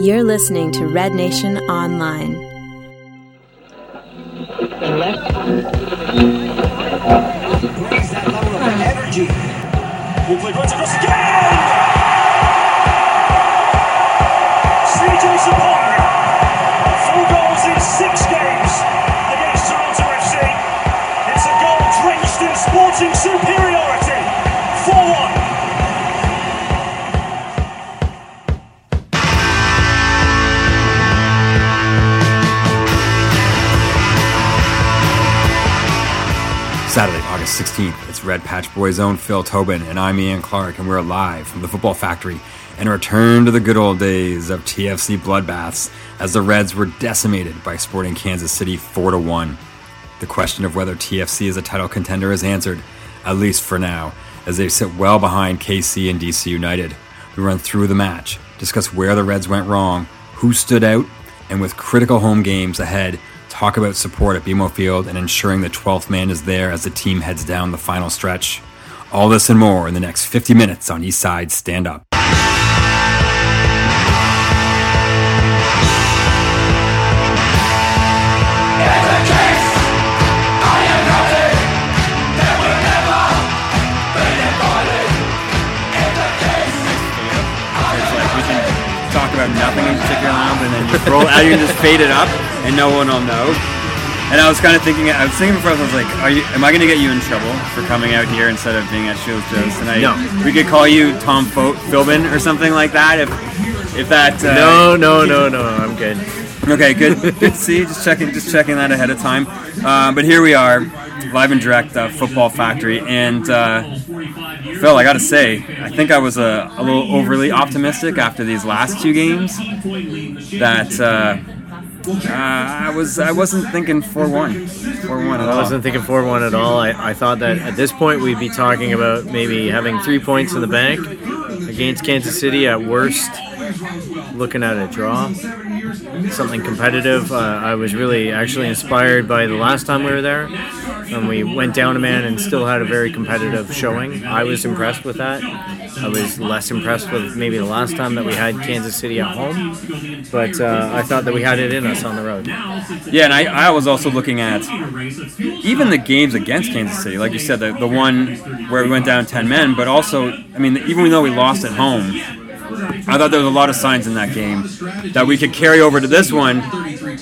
You're listening to Red Nation Online. That level of energy. Will play again. CJ. Four goals in six games against Toronto FC. It's a goal drenched in sporting superiority. August 16th, it's Red Patch Boys' own Phil Tobin, and I'm Ian Clark, and we're live from the Football Factory and return to the good old days of TFC bloodbaths as the Reds were decimated by Sporting Kansas City 4 to 1. The question of whether TFC is a title contender is answered, at least for now, as they sit well behind KC and DC United. We run through the match, discuss where the Reds went wrong, who stood out, and with critical home games ahead, talk about support at BMO Field and ensuring the 12th man is there as the team heads down the final stretch. All this and more in the next 50 minutes on Eastside Stand Up. Nothing in particular now, and then you roll out, you can just fade it up, and no one will know. And I was kind of thinking, I was thinking before, I was like, are you, am I going to get you in trouble for coming out here instead of being at Shields Joe's tonight? No. We could call you Tom Fo- Philbin or something like that if if that. Uh, No, no, no, no. I'm good. Okay, good. Good see. Just checking, just checking that ahead of time. Uh, but here we are, live and direct, uh, Football Factory, and uh, Phil, I got to say, I think I was a, a little overly optimistic after these last two games. That uh, uh, I was, I wasn't thinking four one, four one I wasn't thinking 4 1 at all. I, I thought that at this point we'd be talking about maybe having three points in the bank against Kansas City at worst, looking at a draw. Something competitive. Uh, I was really actually inspired by the last time we were there. And we went down a man and still had a very competitive showing. I was impressed with that. I was less impressed with maybe the last time that we had Kansas City at home. But uh, I thought that we had it in us on the road. Yeah, and I, I was also looking at even the games against Kansas City, like you said, the, the one where we went down 10 men, but also, I mean, even though we lost at home, I thought there was a lot of signs in that game that we could carry over to this one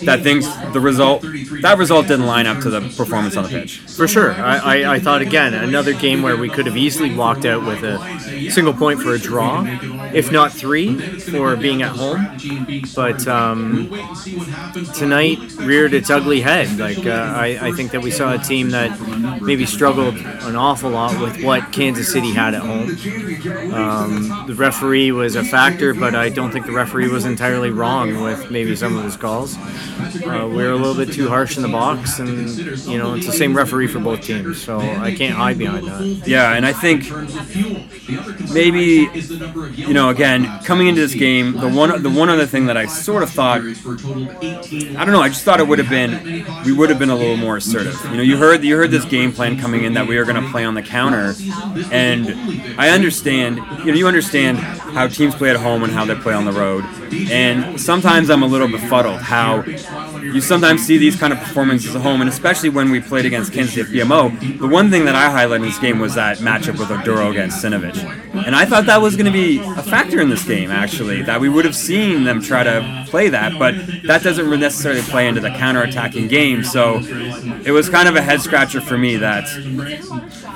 that things, the result, that result didn't line up to the performance on the pitch. For sure. I, I, I thought, again, another game where we could have easily walked out with a single point for a draw, if not three for being at home. But um, tonight reared its ugly head. Like, uh, I, I think that we saw a team that maybe struggled an awful lot with what Kansas City had at home. Um, the referee was a factor, but I don't think the referee was entirely wrong with maybe some of his calls. Uh, we were a little bit too harsh in the box, and you know it's the same referee for both teams, so I can't hide behind that. Yeah, and I think maybe you know again coming into this game, the one the one other thing that I sort of thought I don't know, I just thought it would have been we would have been a little more assertive. You know, you heard you heard this game plan coming in that we were going to play on the counter, and I understand. You know, you understand how teams play at home and how they play on the road, and sometimes I'm a little befuddled how you sometimes see these kind of performances at home, and especially when we played against Kansas City at BMO. The one thing that I highlighted in this game was that matchup with Oduro against Sinovic, and I thought that was going to be a factor in this game. Actually, that we would have seen them try to play that, but that doesn't necessarily play into the counter-attacking game. So it was kind of a head scratcher for me that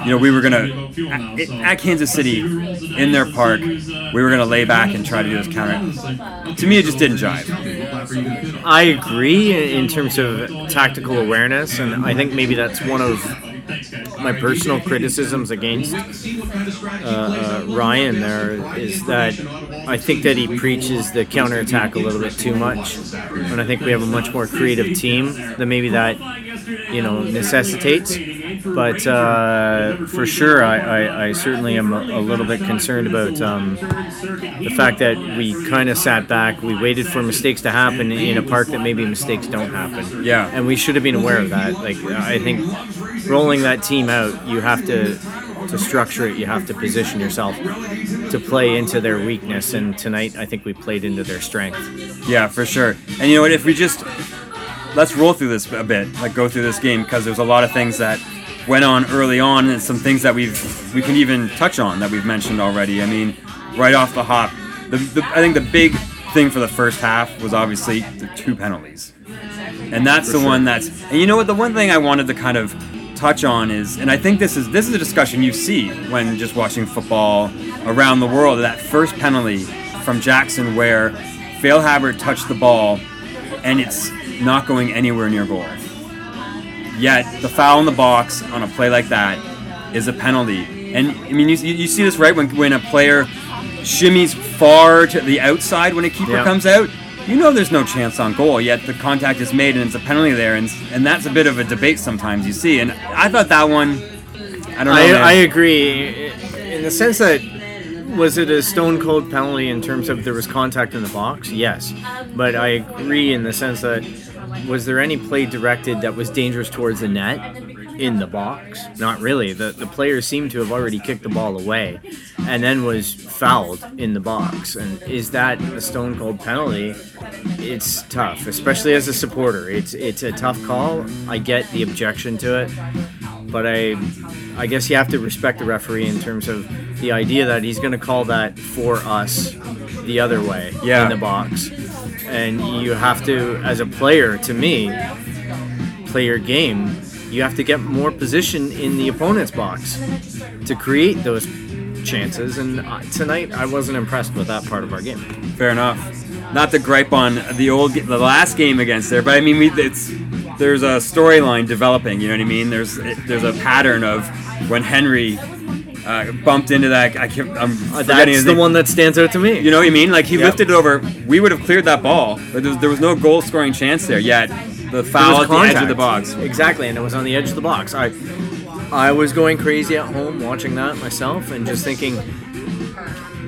you know we were gonna at, at Kansas City in their park, we were gonna lay back and try to do this counter. To me, it just didn't jive. I agree in terms of tactical awareness, and I think maybe that's one of my personal criticisms against uh, uh, Ryan. There is that I think that he preaches the counterattack a little bit too much, and I think we have a much more creative team than maybe that you know necessitates. But uh, for sure, I, I, I certainly am a, a little bit concerned about um, the fact that we kind of sat back. We waited for mistakes to happen in a park that maybe mistakes don't happen. Yeah. and we should have been aware of that. Like I think rolling that team out, you have to to structure it. You have to position yourself to play into their weakness. And tonight, I think we played into their strength. Yeah, for sure. And you know what? If we just let's roll through this a bit, like go through this game because there's a lot of things that went on early on, and some things that we've we can even touch on that we've mentioned already. I mean, right off the hop, the, the I think the big thing for the first half was obviously the two penalties, and that's the one that's. And you know what? The one thing I wanted to kind of touch on is, and I think this is this is a discussion you see when just watching football around the world. That first penalty from Jackson where Feilhaber touched the ball, and it's not going anywhere near goal. Yet the foul in the box on a play like that is a penalty. And I mean, you, you see this right when when a player shimmies far to the outside when a keeper comes out. You know there's no chance on goal, yet the contact is made and it's a penalty there, and and that's a bit of a debate sometimes you see. And I thought that one, I don't know. I. I agree in the sense that was it a stone cold penalty in terms of there was contact in the box? Yes, but I agree in the sense that was there any play directed that was dangerous towards the net in the box? Not really. The the player seemed to have already kicked the ball away, and then was fouled in the box. And is that a stone cold penalty? It's tough, especially as a supporter. It's it's a tough call. I get the objection to it but I, I guess you have to respect the referee in terms of the idea that he's going to call that for us the other way Yeah. in the box, and you have to, as a player, to me, play your game. You have to get more position in the opponent's box to create those chances. And uh, tonight, I wasn't impressed with that part of our game. Fair enough. Not to gripe on the old, the last game against there, but I mean, we, it's there's a storyline developing. You know what I mean? There's there's a pattern of when Henry uh, bumped into that. I can't, I'm Uh, forgetting that's the one that stands out to me. You know what I mean? Like he Yep. lifted it over. We would have cleared that ball, but there was, there was no goal scoring chance there. Yet the foul was at the edge of the box. Exactly, and it was on the edge of the box. I I was going crazy at home watching that myself and just thinking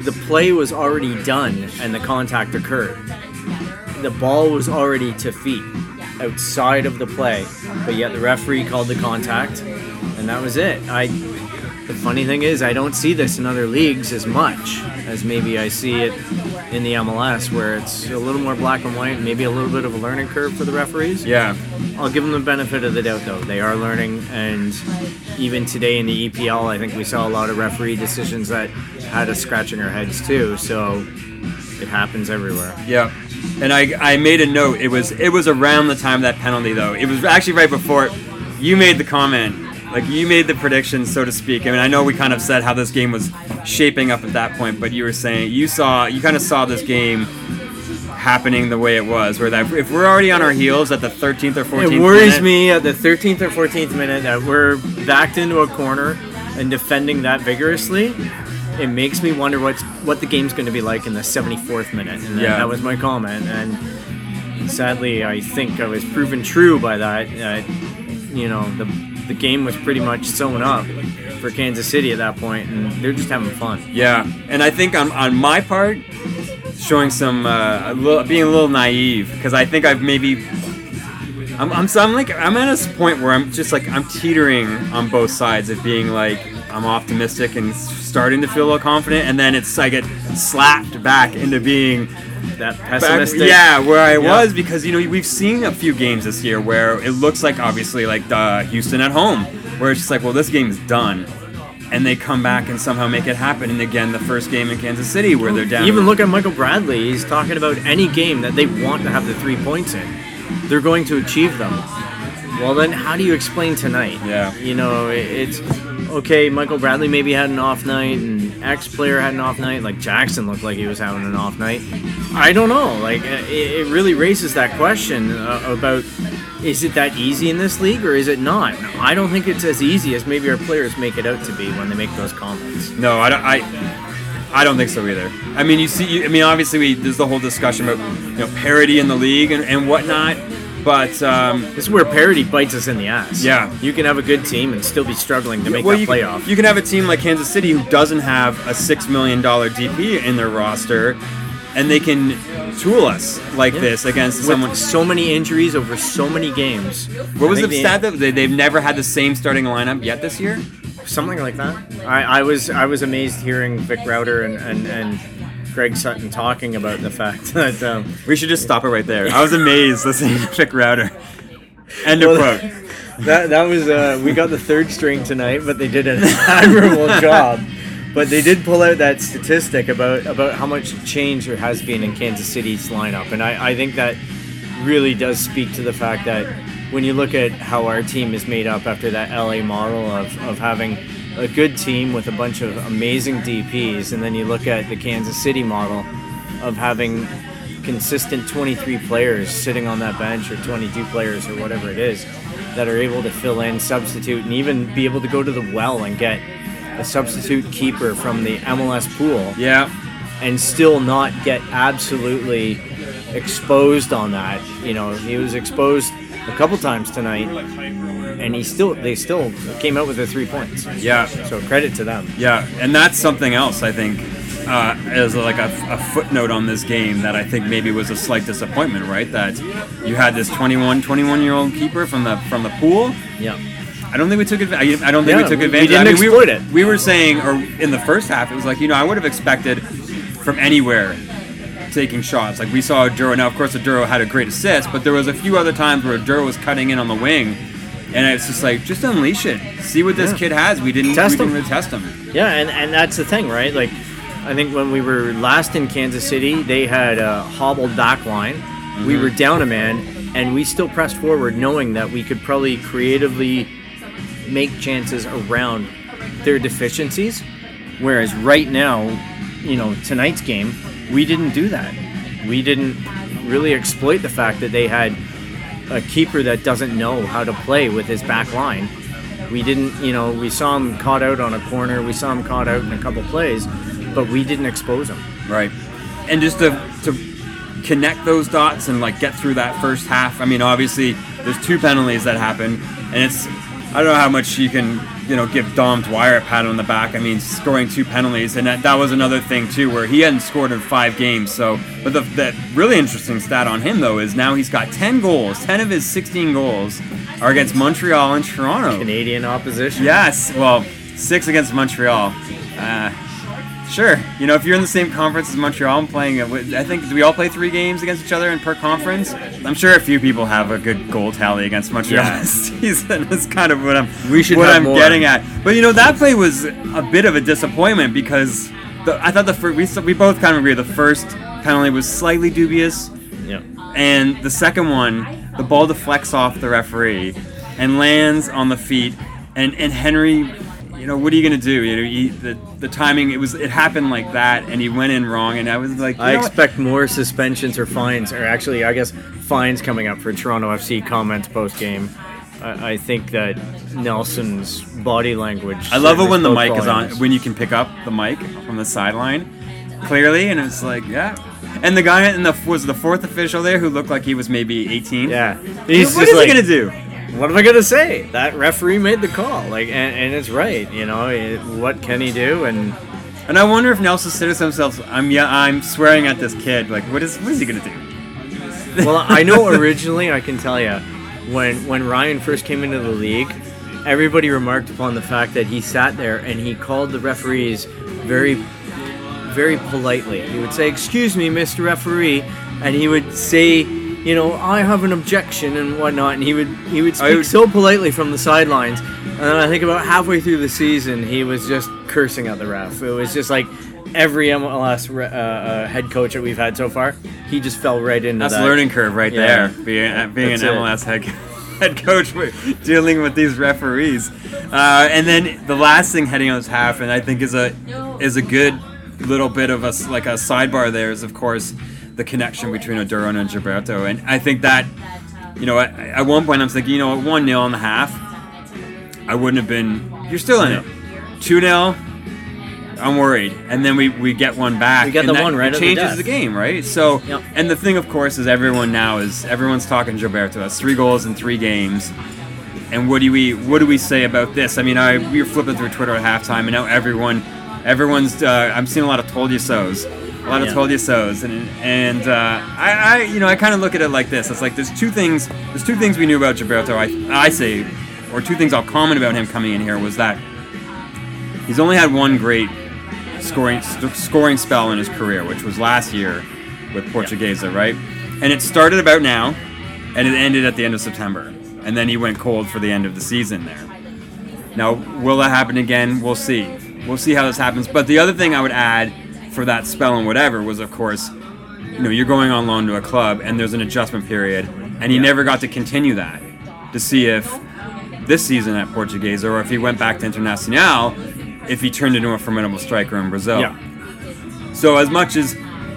the play was already done and the contact occurred. The ball was already to feet outside of the play, but yet the referee called the contact and that was it. I the funny thing is I don't see this in other leagues as much as maybe I see it in the MLS where it's a little more black and white, maybe a little bit of a learning curve for the referees. Yeah, I'll give them the benefit of the doubt, though. They are learning, and even today in the EPL, I think we saw a lot of referee decisions that had us scratching our heads too. So it happens everywhere. yeah. And I, I made a note. It was it was around the time of that penalty though. It was actually right before it. You made the comment. Like you made the prediction, so to speak. I mean, I know we kind of said how this game was shaping up at that point, but you were saying you saw you kind of saw this game happening the way it was. Where that if we're already on our heels at the 13th or 14th, It worries minute- me at the 13th or 14th minute that we're backed into a corner and defending that vigorously. It makes me wonder what's what the game's going to be like in the 74th minute. And Yeah. that was my comment. And sadly, I think I was proven true by that. Uh, you know, the the game was pretty much sewn up for Kansas City at that point, and they're just having fun. Yeah, and I think on, on my part, showing some uh, a little, being a little naive because I think I've maybe I'm, I'm so I'm like I'm at this point where I'm just like I'm teetering on both sides of being like I'm optimistic and starting to feel a little confident, and then it's I get slapped back into being That back, pessimistic. yeah, where I Yeah. was because you know we've seen a few games this year where it looks like obviously like the Houston at home, where it's just like well this game's done, and they come back and somehow make it happen. And again, the first game in Kansas City where they're down. Even look at Michael Bradley. He's talking about any game that they want to have the three points in. They're going to achieve them. Well, then, how do you explain tonight? Yeah. You know, it's okay. Michael Bradley maybe had an off night, and X player had an off night. Like Jackson looked like he was having an off night. I don't know. Like, it, it really raises that question uh, about is it that easy in this league or is it not? I don't think it's as easy as maybe our players make it out to be when they make those comments. No, I don't. I, I don't think so either. I mean, you see, you, I mean, obviously, we there's the whole discussion about you know parity in the league and, and whatnot, but um, This is where parity bites us in the ass. Yeah. You can have a good team and still be struggling to make well, that you, playoff. you can have a team like Kansas City who doesn't have a six million dollar DP in their roster, and they can tool us like this against someone With someone. so many injuries over so many games. What was the stat that they, they've never had the same starting lineup yet this year? something like that. I, I was I was amazed hearing Vic Rauter and, and, and Greg Sutton talking about the fact that um, We should just stop it right there. I was amazed listening to Vic Rauter. End of Well, quote. that that was uh, we got the third string tonight, but they did an admirable job. But they did pull out that statistic about about how much change there has been in Kansas City's lineup, and I, I think that really does speak to the fact that when you look at how our team is made up after that LA model of, of having a good team with a bunch of amazing DPs, and then you look at the Kansas City model of having consistent 23 players sitting on that bench or 22 players or whatever it is that are able to fill in, substitute, and even be able to go to the well and get a substitute keeper from the MLS pool Yeah. and still not get absolutely exposed on that. You know, he was exposed a couple times tonight, and he still they still came out with the three points. Yeah. So credit to them. Yeah, and that's something else I think uh, as like a, a footnote on this game that I think maybe was a slight disappointment, right? That you had this 21, 21 year old keeper from the from the pool. Yeah. I don't think we took advantage. I don't think Yeah, we took we- we didn't I mean, we exploit were, it. We were saying, or in the first half, it was like you know I would have expected from anywhere taking shots. Like we saw Duro. Now, of course, Duro had a great assist, but there was a few other times where Duro was cutting in on the wing, and it's just like just unleash it. See what this Yeah. kid has. We didn't. Test we didn't him. test him. Yeah, and, and that's the thing, right? Like, I think when we were last in Kansas City, they had a hobbled back line. We mm-hmm. were down a man, and we still pressed forward, knowing that we could probably creatively make chances around their deficiencies. Whereas right now, you know, tonight's game, we didn't do that. We didn't really exploit the fact that they had a keeper that doesn't know how to play with his back line. We didn't, you know, we saw him caught out on a corner, we saw him caught out in a couple plays, but we didn't expose him. Right. And just to to connect those dots and like get through that first half. I mean, obviously there's two penalties that happen, and it's I don't know how much you can you know give Dom Dwyer a pat on the back. I mean, scoring two penalties, and that, that was another thing too, where he hadn't scored in five games. So, but the, the really interesting stat on him though is now he's got 10 goals. 10 of his 16 goals are against Montreal and Toronto. Canadian opposition. Yes, well, six against Montreal. Uh, sure, you know if you're in the same conference as Montreal and playing, uh, I think do we all play three games against each other in per conference? I'm sure a few people have a good goal tally against Montreal Yeah. this season. That's kind of what I'm We should what I'm more. getting at. But you know that play was a bit of a disappointment because the, I thought the first we we both kind of agree the first penalty was slightly dubious. Yeah. And the second one, the ball deflects off the referee and lands on the feet. And and Henry, you know, what are you gonna do? You know, he, the the timing it was it happened like that, and he went in wrong. And I was like, I know what? expect more suspensions or fines, or actually, I guess fines coming up for Toronto FC comments post game. I, I think that Nelsen's body language. I love it when the mic is on when you can pick up the mic from the sideline clearly, and it's like, yeah. And the guy in the was the fourth official there who looked like he was maybe 18. Yeah, What he's is just he like, gonna do? What am I gonna say? That referee made the call, like, and, and it's right. You know, it, what can he do? And And I wonder if Nelsen said to himself, "I'm yeah, I'm swearing at this kid. Like, what is what is he gonna do?" well, I know originally, I can tell you, when when Ryan first came into the league, everybody remarked upon the fact that he sat there and he called the referees very, very politely. He would say, "Excuse me, Mr. Referee," and he would say, "You know, I have an objection and whatnot." And he would he would speak would- so politely from the sidelines. And then I think about halfway through the season, he was just cursing at the ref. It was just like. Every MLS uh, uh, head coach that we've had so far, he just fell right into That's that. learning curve right Yeah. there. Being uh, being That's an it. MLS head head coach, dealing with these referees, uh, and then the last thing heading on this half, and I think is a is a good little bit of a like a sidebar. There is of course the connection between Oduron and Gilberto, and I think that you know at, at one point I'm thinking you know at one 0 in the half, I wouldn't have been. You're still in it. Two 0 I'm worried, and then we, we get one back. We get and the one right It at the changes the game, right? So, Yep. and the thing, of course, is everyone now is everyone's talking Gilberto. That's three goals in three games. And what do we what do we say about this? I mean, I we were flipping through Twitter at halftime, and now everyone everyone's uh, I'm seeing a lot of told you so's, a lot of Yeah. told you so's, and and uh, I, I you know I kind of look at it like this. It's like there's two things there's two things we knew about Gilberto. I I say, or two things I'll comment about him coming in here was that He's only had one great scoring st- scoring spell in his career, which was last year with Portuguesa, right? And it started about now, and it ended at the end of September, and then he went cold for the end of the season there. Now, will that happen again? We'll see. We'll see how this happens. But the other thing I would add for that spell and whatever was, of course, you know, you're going on loan to a club, and there's an adjustment period, and he never got to continue that to see if this season at Portuguesa or if he went back to Internacional, if he turned into a formidable striker in Brazil. Yeah. So as much as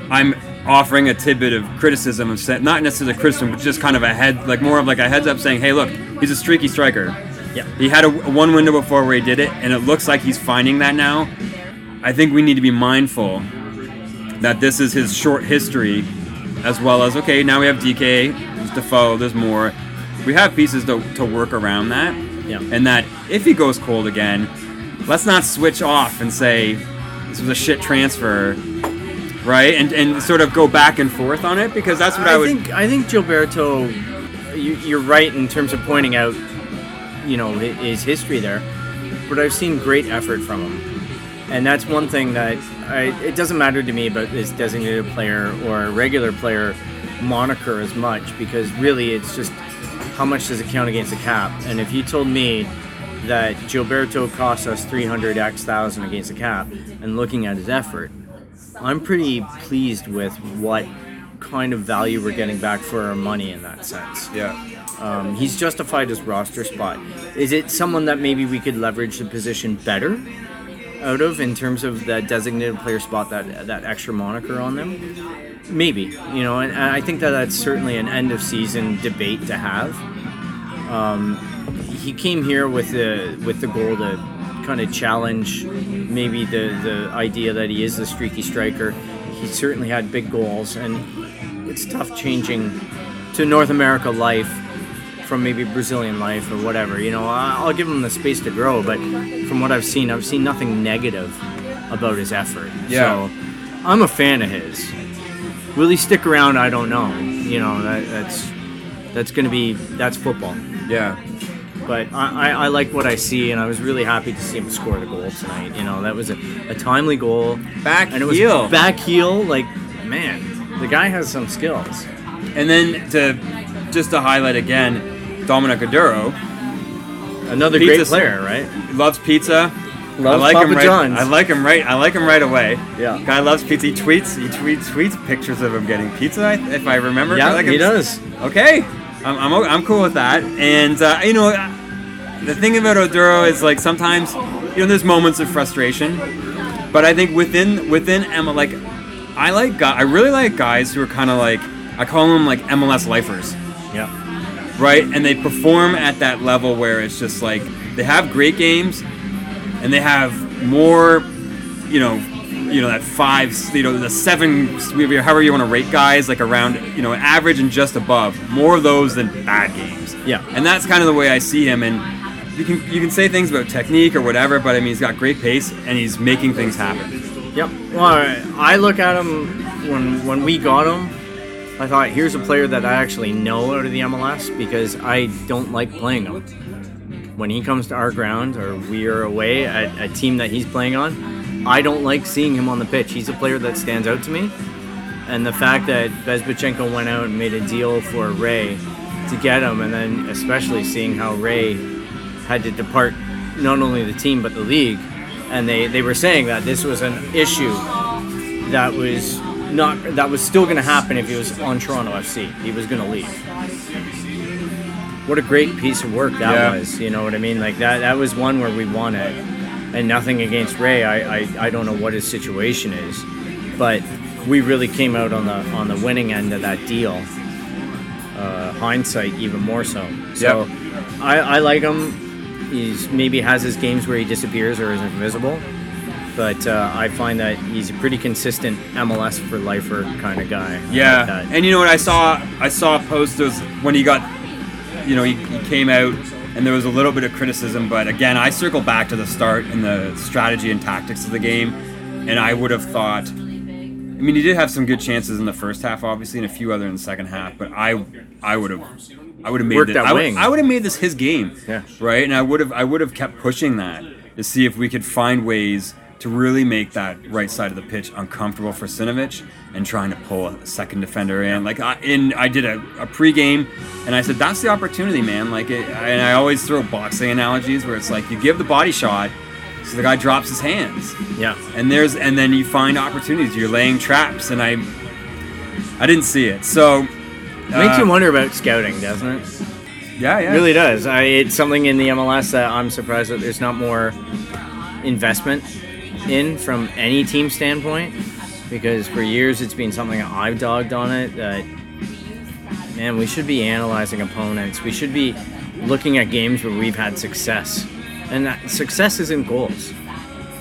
I'm offering a tidbit of criticism of sa- not necessarily criticism, but just kind of a head, like more of like a heads up saying, hey, look, he's a streaky striker. Yeah. He had a, a one window before where he did it, and it looks like he's finding that now. I think we need to be mindful that this is his short history, as well as okay, now we have Dike, there's Defoe, there's more. We have pieces to, to work around that, Yeah. and that if he goes cold again, let's not switch off and say this was a shit transfer, right? And and sort of go back and forth on it because that's what I, I would. think I think Gilberto, you, you're right in terms of pointing out, you know, his history there. But I've seen great effort from him, and that's one thing that I, it doesn't matter to me about this designated player or regular player moniker as much because really it's just how much does it count against the cap? And if you told me that Gilberto cost us 300 x thousand against the cap, and looking at his effort, I'm pretty pleased with what kind of value we're getting back for our money in that sense. yeah. Um, he's justified his roster spot. Is it someone that maybe we could leverage the position better out of in terms of that designated player spot, that that extra moniker on them? Maybe, you know, and, and I think that that's certainly an end of season debate to have. Um, he came here with the with the goal to kind of challenge maybe the the idea that he is the streaky striker. He certainly had big goals, and it's tough changing to North America life from maybe Brazilian life or whatever. You know, I'll give him the space to grow, but from what I've seen, I've seen nothing negative about his effort. Yeah. So I'm a fan of his. Will he stick around? I don't know. You know, that, that's that's going to be that's football. Yeah. But I, I, I like what I see, and I was really happy to see him score the goal tonight. You know, that was a, a timely goal. Back and it was heel. back heel. Like, man, the guy has some skills. And then to just to highlight again, Dominic Oduro Another Pizza- great player, right? loves pizza. I like Papa him right. John's. I like him right. I like him right away. Yeah. Guy loves pizza. He tweets. He tweets tweets pictures of him getting pizza. If I remember. Yeah, like he him- does. Okay, I'm, I'm, o- I'm cool with that. And uh, you know, uh, the thing about Oduro is like sometimes you know there's moments of frustration, but I think within within Emma like I like guy I really like guys who are kind of like I call them like MLS lifers Yeah. Right? And they perform at that level where it's just like they have great games, and they have more, you know, you know that five, you know, the seven, however you want to rate guys, like around, you know, average and just above. More of those than bad games. Yeah. And that's kind of the way I see him. And you can you can say things about technique or whatever, but I mean he's got great pace and he's making things happen. Yep. Well, I- I look at him when when we got him. I thought here's a player that I actually know out of the MLS because I don't like playing him. When he comes to our ground or we are away at a team that he's playing on, I don't like seeing him on the pitch. He's a player that stands out to me. And the fact that Bezbatchenko went out and made a deal for Ray to get him, and then especially seeing how Ray had to depart not only the team but the league, and they, they were saying that this was an issue that was not that was still going to happen if he was on Toronto FC. He was going to leave. What a great piece of work that Yeah. was. You know what I mean? Like that that was one where we won it, and nothing against Ray. I, I, I don't know what his situation is, but we really came out on the on the winning end of that deal. Uh, hindsight, even more so. So, I, I like him. He's maybe has his games where he disappears or is invisible, but uh, I find that he's a pretty consistent MLS for lifer kind of guy. I like Yeah, and you know what I saw? I saw posters when he got, you know, he, he came out, and there was a little bit of criticism. But again, I circle back to the start and the strategy and tactics of the game, and I would have thought. I mean, he did have some good chances in the first half, obviously, and a few other in the second half. But I, I would have, I would have made this, that I would, wing. I would have made this his game, Yeah. right? And I would have, I would have kept pushing that. to see if we could find ways to really make that right side of the pitch uncomfortable for Sinovic and trying to pull a second defender in. Like, I, in, I did a, a pregame, and I said, that's the opportunity, man. Like, it, and I always throw boxing analogies where it's like you give the body shot, so the guy drops his hands, Yeah. and there's, and then you find opportunities. You're laying traps, and I, I didn't see it. So, it Makes uh, you wonder about scouting, doesn't it? Yeah, yeah. It really does. I, it's something in the MLS that I'm surprised that there's not more investment in from any team standpoint. Because for years it's been something I've dogged on it that, man, we should be analyzing opponents. We should be looking at games where we've had success. And that success isn't goals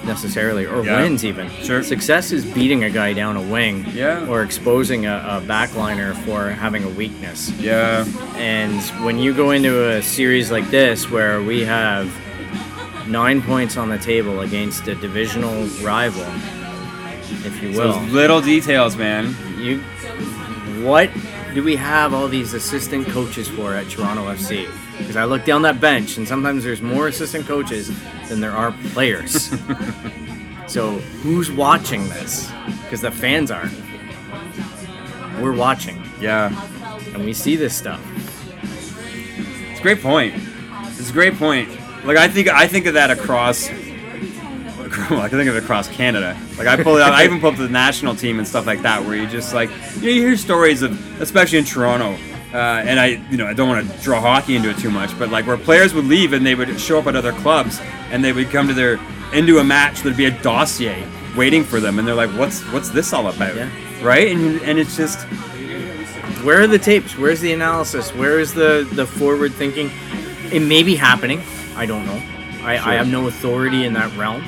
necessarily, or Yeah. wins even. Sure. Success is beating a guy down a wing Yeah. or exposing a, a backliner for having a weakness. Yeah. And when you go into a series like this, where we have nine points on the table against a divisional rival, if you will, Those little details, man. you, what do we have all these assistant coaches for at Toronto FC? Because I look down that bench, and sometimes there's more assistant coaches than there are players. so who's watching this? Because the fans aren't. We're watching, Yeah. and we see this stuff. It's a great point. It's a great point. Like I think I think of that across. I can think of it across Canada. Like I pull it out. I even pull up the national team and stuff like that, where you just like you, know, you hear stories of, especially in Toronto. Uh, and I, you know, I don't want to draw hockey into it too much, but like where players would leave and they would show up at other clubs and they would come to their into a match. There'd be a dossier waiting for them, and they're like, "What's what's this all about?" Yeah. Right? And and it's just Where are the tapes? Where's the analysis? Where is the the forward thinking? It may be happening. I don't know. I, I have no authority in that realm.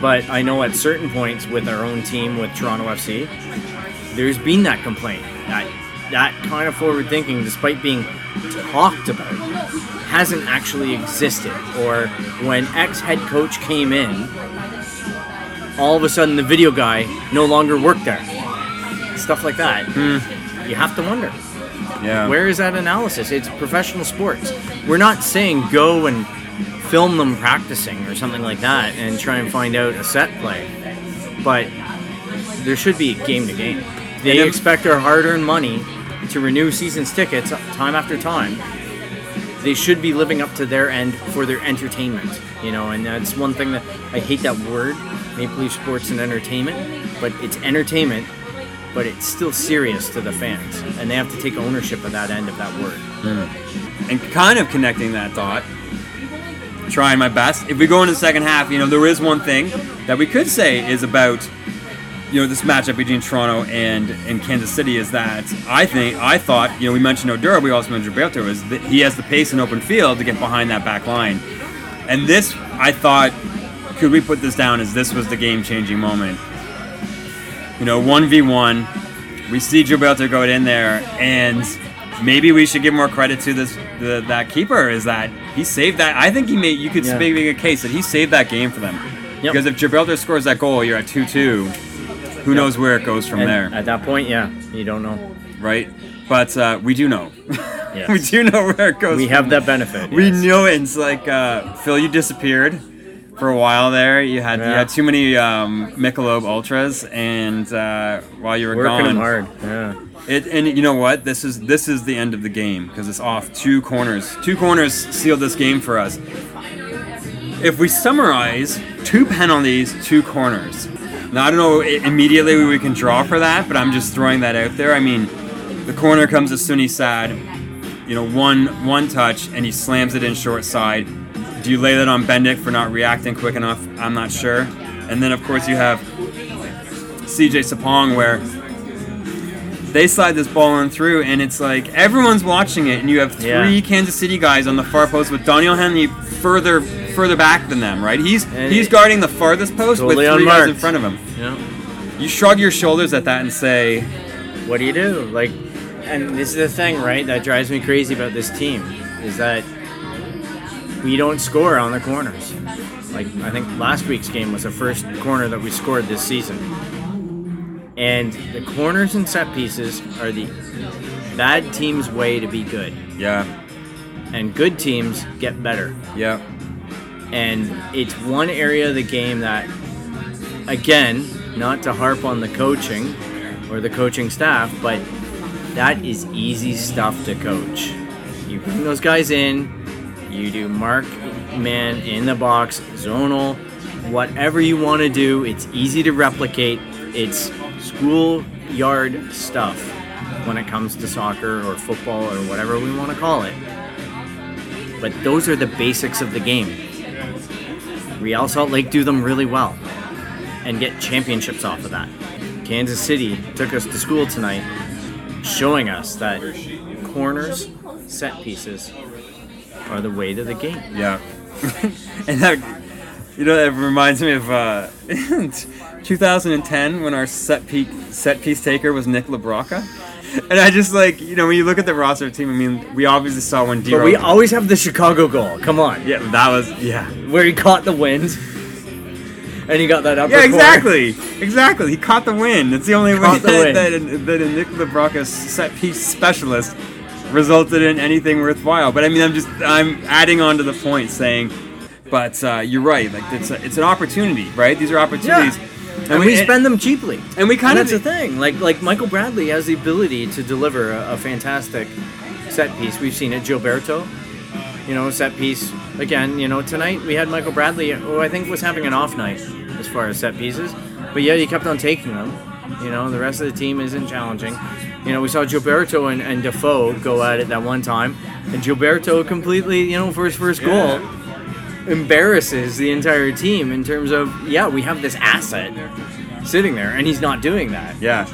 But I know at certain points with our own team with Toronto FC, there's been that complaint. That that kind of forward thinking, despite being talked about, hasn't actually existed. Or when ex head coach came in, all of a sudden the video guy no longer worked there. Stuff like that. Hmm. You have to wonder. yeah. Where is that analysis? It's professional sports. We're not saying go and film them practicing or something like that and try and find out a set play. But there should be game to game. They then- expect our hard earned money to renew season's tickets time after time. They should be living up to their end for their entertainment, you know, and that's one thing that I hate that word, Maple Leaf Sports and Entertainment, but it's entertainment, but it's still serious to the fans, and they have to take ownership of that end of that word. Hmm. and kind of connecting that dot. Trying my best. If we go into the second half, you know, there is one thing that we could say is about, you know, this matchup between Toronto and, and Kansas City is that I think, I thought, you know, we mentioned Oduro, we also mentioned Gilberto, is that he has the pace in open field to get behind that back line. And this, I thought, could we put this down as this was the game changing moment? You know, 1v1, we see Gilberto go in there, and maybe we should give more credit to this the, that keeper is that he saved that. I think he made you could Yeah. make a case that he saved that game for them. Yep. Because if Gilberto scores that goal, you're at two two. Who knows where it goes from And there, At that point, yeah, you don't know. right? But uh, we do know. Yes. we do know where it goes. We have that benefit. we yes. know it. It's like uh, Phil, you disappeared for a while there. You had you had too many um, Michelob Ultras, and uh, while you were working gone, hard. Yeah. It, and you know what? This is this is the end of the game because it's off two corners. Two corners sealed this game for us. If we summarize, two penalties, two corners. Now I don't know immediately we can draw for that, but I'm just throwing that out there. I mean, the corner comes to Soony Saad, you know, one one touch and he slams it in short side. Do you lay that on Bendik for not reacting quick enough? I'm not sure. And then of course you have CJ Sapong where they slide this ball in through, and it's like everyone's watching it, and you have three Yeah. Kansas City guys on the far post with Doneil Henry further further back than them, right? He's And he's guarding the farthest post Totally with three guys in front of him. Yeah. You shrug your shoulders at that and say, what do you do? Like, and this is the thing, right? That drives me crazy about this team is that we don't score on the corners. Like, I think last week's game was the first corner that we scored this season. And the corners and set pieces are the bad team's way to be good. "Yeah, And good teams get better. yeah, And it's one area of the game that, again, not to harp on the coaching or the coaching staff, but that is easy stuff to coach. You bring those guys in, you do mark man in the box, zonal, whatever you want to do. It's easy to replicate. It's schoolyard stuff when it comes to soccer or football or whatever we want to call it. But those are the basics of the game. Real Salt Lake do them really well and get championships off of that. Kansas City took us to school tonight showing us that corners, set pieces are the way to the game. Yeah. and that, you know, that reminds me of uh, 2010 when our set piece set piece taker was Nick LaBrocca. And I just like, you know, when you look at the roster team, I mean, we obviously saw when D. But we always have the Chicago goal. Come on. yeah, that was yeah, Where he caught the wind. And he got that upper yeah, corner. exactly, exactly. He caught the win. That's the only way Caught the that, win. that, that a Nick LaBrocca set piece specialist resulted in anything worthwhile. But I mean, I'm just I'm adding on to the point, saying, but uh, you're right. Like it's a, it's an opportunity, right? These are opportunities. And, we, spend them cheaply. and we kind And of that's the thing. Like like Michael Bradley has the ability to deliver a, a fantastic set piece. We've seen it. Gilberto, you know, set piece. Again, you know, tonight we had Michael Bradley, who I think was having an off night as far as set pieces. But yeah, he kept on taking them. You know, the rest of the team isn't challenging. You know, we saw Gilberto and, and Defoe go at it that one time, and Gilberto completely, you know, for his first goal, embarrasses the entire team in terms of yeah, we have this asset sitting there, and he's not doing that. Yeah.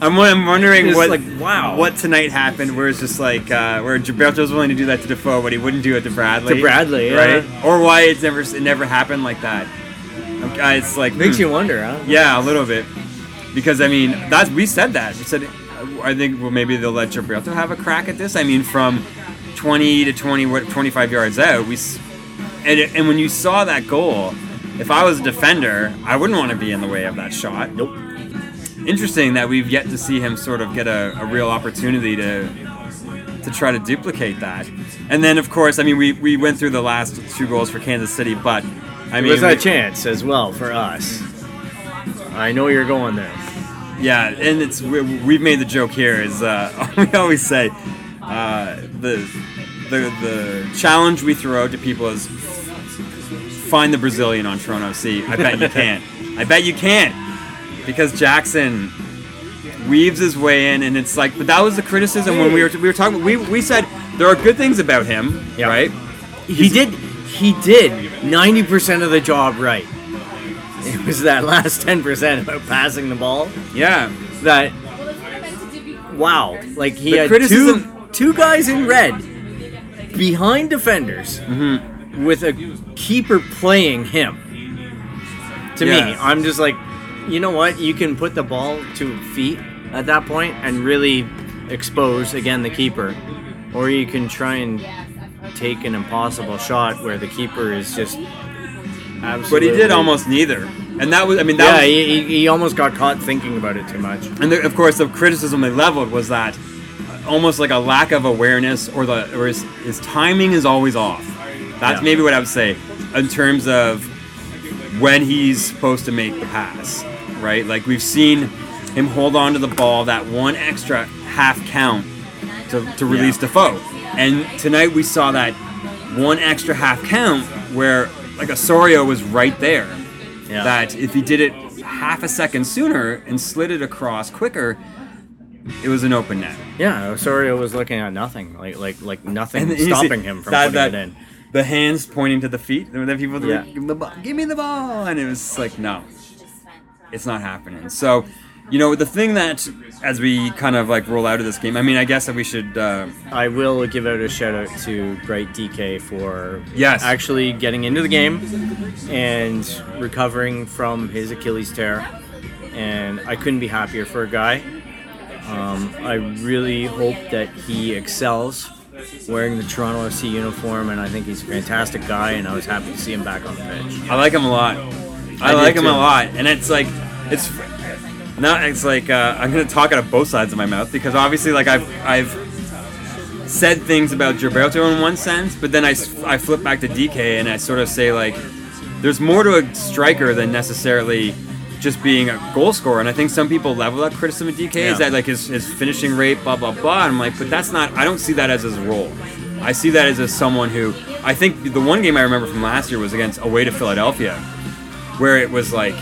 I'm, I'm wondering It's what like, wow. what tonight happened where it's just like uh, where Gilberto was willing to do that to Defoe, but he wouldn't do it to Bradley. To Bradley, yeah. right? Or why it's never it never happened like that. Uh, It's like Makes hmm. you wonder, huh? Yeah, a little bit. Because I mean, that's we said that. We said I think well maybe they'll let Gilberto have a crack at this. I mean, from 20 to 20 what 25 yards out, we and and when you saw that goal, if I was a defender, I wouldn't want to be in the way of that shot. Nope. Interesting that we've yet to see him sort of get a, a real opportunity to to try to duplicate that. And then of course, I mean, we, we went through the last two goals for Kansas City, but I mean, was that we- chance as well for us. I know you're going there. Yeah, and it's we, we've made the joke here is uh, we always say uh, the the the challenge we throw out to people is find the Brazilian on Toronto FC. I bet you can't. I bet you can't because Jackson weaves his way in, and it's like. But that was the criticism when we were we were talking. We we said there are good things about him, Yeah. right? He did. He did ninety percent of the job right. Was that last ten percent about passing the ball Yeah, that. Wow, like he The had criticism- two two guys in red behind defenders Mm-hmm. with a keeper playing him. To me, I'm just like, you know what? You can put the ball to feet at that point and really expose again the keeper, or you can try and take an impossible shot where the keeper is just absolutely. but he did almost neither, and that was. I mean, that Yeah, was, he, he- almost got caught thinking about it too much. And the, of course, the criticism they leveled was that almost like a lack of awareness, or the or his, his timing is always off. That's Yeah. maybe what I would say in terms of when he's supposed to make the pass, right? Like we've seen him hold on to the ball that one extra half count to, to release Defoe, and tonight we saw that one extra half count where like Osorio was right there Yeah. that if he did it half a second sooner and slid it across quicker, it was an open net. Yeah, Osorio was looking at nothing, like like like nothing And stopping him from that- putting that- it in. The hands pointing to the feet. There were people that Yeah. were, give, him the ball, give me the ball, and it was like, no, it's not happening. So, you know, the thing that as we kind of like roll out of this game, I mean, I guess that we should. Uh, I will give out a shout out to Bright Dike for Yes. actually getting into the game and recovering from his Achilles tear. And I couldn't be happier for a guy. Um, I really hope that he excels wearing the Toronto FC uniform, and I think he's a fantastic guy. And I was happy to see him back on the pitch. I like him a lot. I, I like him a lot, and it's like it's now it's like uh, I'm gonna talk out of both sides of my mouth because obviously like I've I've said things about Gilberto in one sense, but then I, I flip back to Dike and I sort of say like, there's more to a striker than necessarily just being a goal scorer. And I think some people level that criticism of Dike Yeah. is that like his, his finishing rate, blah blah blah. And I'm like, but that's not. I don't see that as his role. I see that as, as someone who I think the one game I remember from last year was against away to Philadelphia, where it was like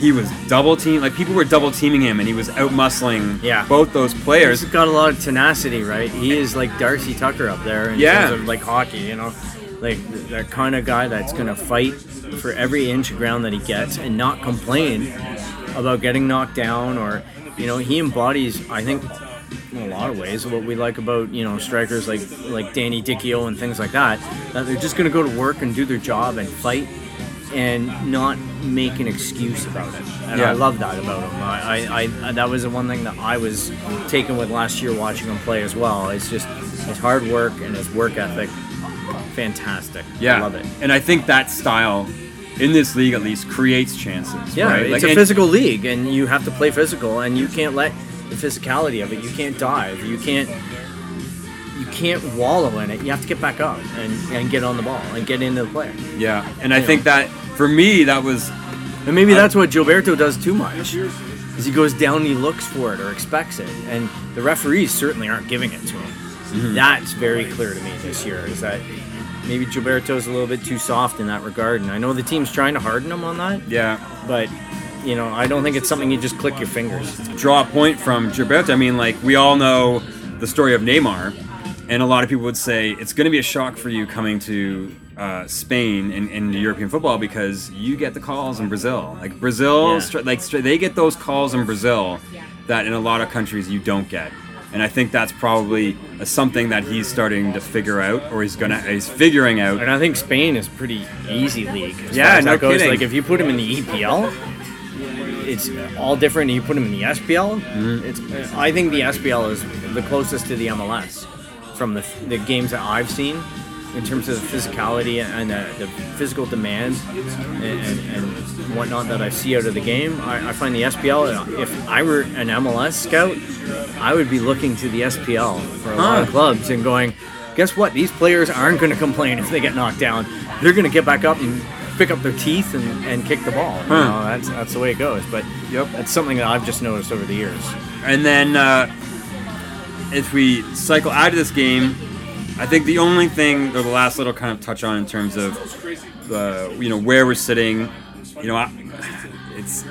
he was double team like people were double teaming him and he was out muscling Yeah. both those players. He's got a lot of tenacity, right? He is like Darcy Tucker up there in Yeah. terms of like hockey, you know, like that kind of guy that's gonna fight for every inch of ground that he gets and not complain about getting knocked down or, you know, he embodies, I think, in a lot of ways what we like about you know strikers like like Danny Dichio and things like that. That they're just gonna go to work and do their job and fight and not make an excuse about it. And Yeah. I love that about him. I, I, I that was the one thing that I was taken with last year watching him play as well. It's just his hard work and his work ethic. Fantastic. Yeah, I love it. And I think that style, in this league at least, creates chances. Yeah, right? it's Like, a and- physical league, and you have to play physical, and you can't let the physicality of it. You can't dive. You can't. You can't wallow in it. You have to get back up and, and get on the ball and get into the player. Yeah, and I think that for me that was And maybe that's what Gilberto does too much. Is he goes down and he looks for it or expects it, and the referees certainly aren't giving it to him. Mm-hmm. That's very clear to me this year. Is that maybe Gilberto's a little bit too soft in that regard, and I know the team's trying to harden him on that, yeah. but you know I don't think it's something you just click your fingers. Draw a point from Gilberto. I mean, like we all know the story of Neymar, and a lot of people would say it's going to be a shock for you coming to uh, Spain and, and European football because you get the calls in Brazil. Like Brazil, Yeah. stri- like stri- they get those calls in Brazil that in a lot of countries you don't get. And I think that's probably uh, something that he's starting to figure out, or he's gonna he's figuring out. And I think Spain is pretty easy league. Yeah, no goes. kidding. Like if you put him in the EPL, it's all different. You put him in the SPL. Mm-hmm. It's I think the SPL is the closest to the MLS from the, the games that I've seen in terms of the physicality and the, the physical demand and, and, and whatnot that I see out of the game. I, I find the SPL. If I were an MLS scout, I would be looking to the SPL for a lot of clubs and going, guess what? These players aren't going to complain if they get knocked down. They're going to get back up and pick up their teeth and, and kick the ball. You know, that's that's the way it goes. But Yep. that's something that I've just noticed over the years. And then uh, if we cycle out of this game, I think the only thing, or the last little kind of touch on in terms of uh, you know where we're sitting, you know, I, it's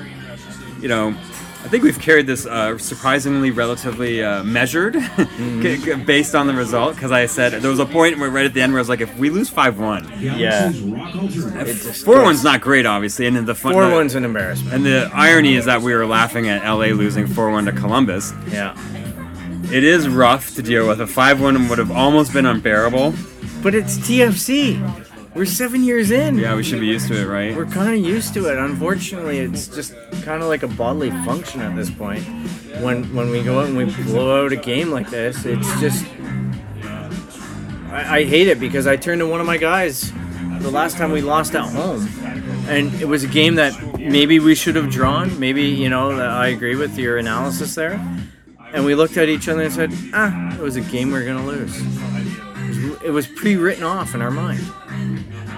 you know. I think we've carried this uh, surprisingly relatively uh, measured based on the result because I said there was a point where right at the end where I was like if we lose 5-1 Yeah. It's 4-1's not great obviously and the fun, Four one's an embarrassment. and the irony is that we were laughing at LA losing 4-1 to Columbus Yeah. It is rough to deal with. A 5 1 would have almost been unbearable. But it's TFC. We're seven years in. Yeah, we should be used to it, right? We're kind of used to it. Unfortunately, it's just kind of like a bodily function at this point. When when we go out and we blow out a game like this, it's just. I, I hate it because I turned to one of my guys the last time we lost at home, and it was a game that maybe we should have drawn. Maybe you know I agree with your analysis there. And we looked at each other and said, "Ah, it was a game we are gonna lose." It was, pre-written off in our mind.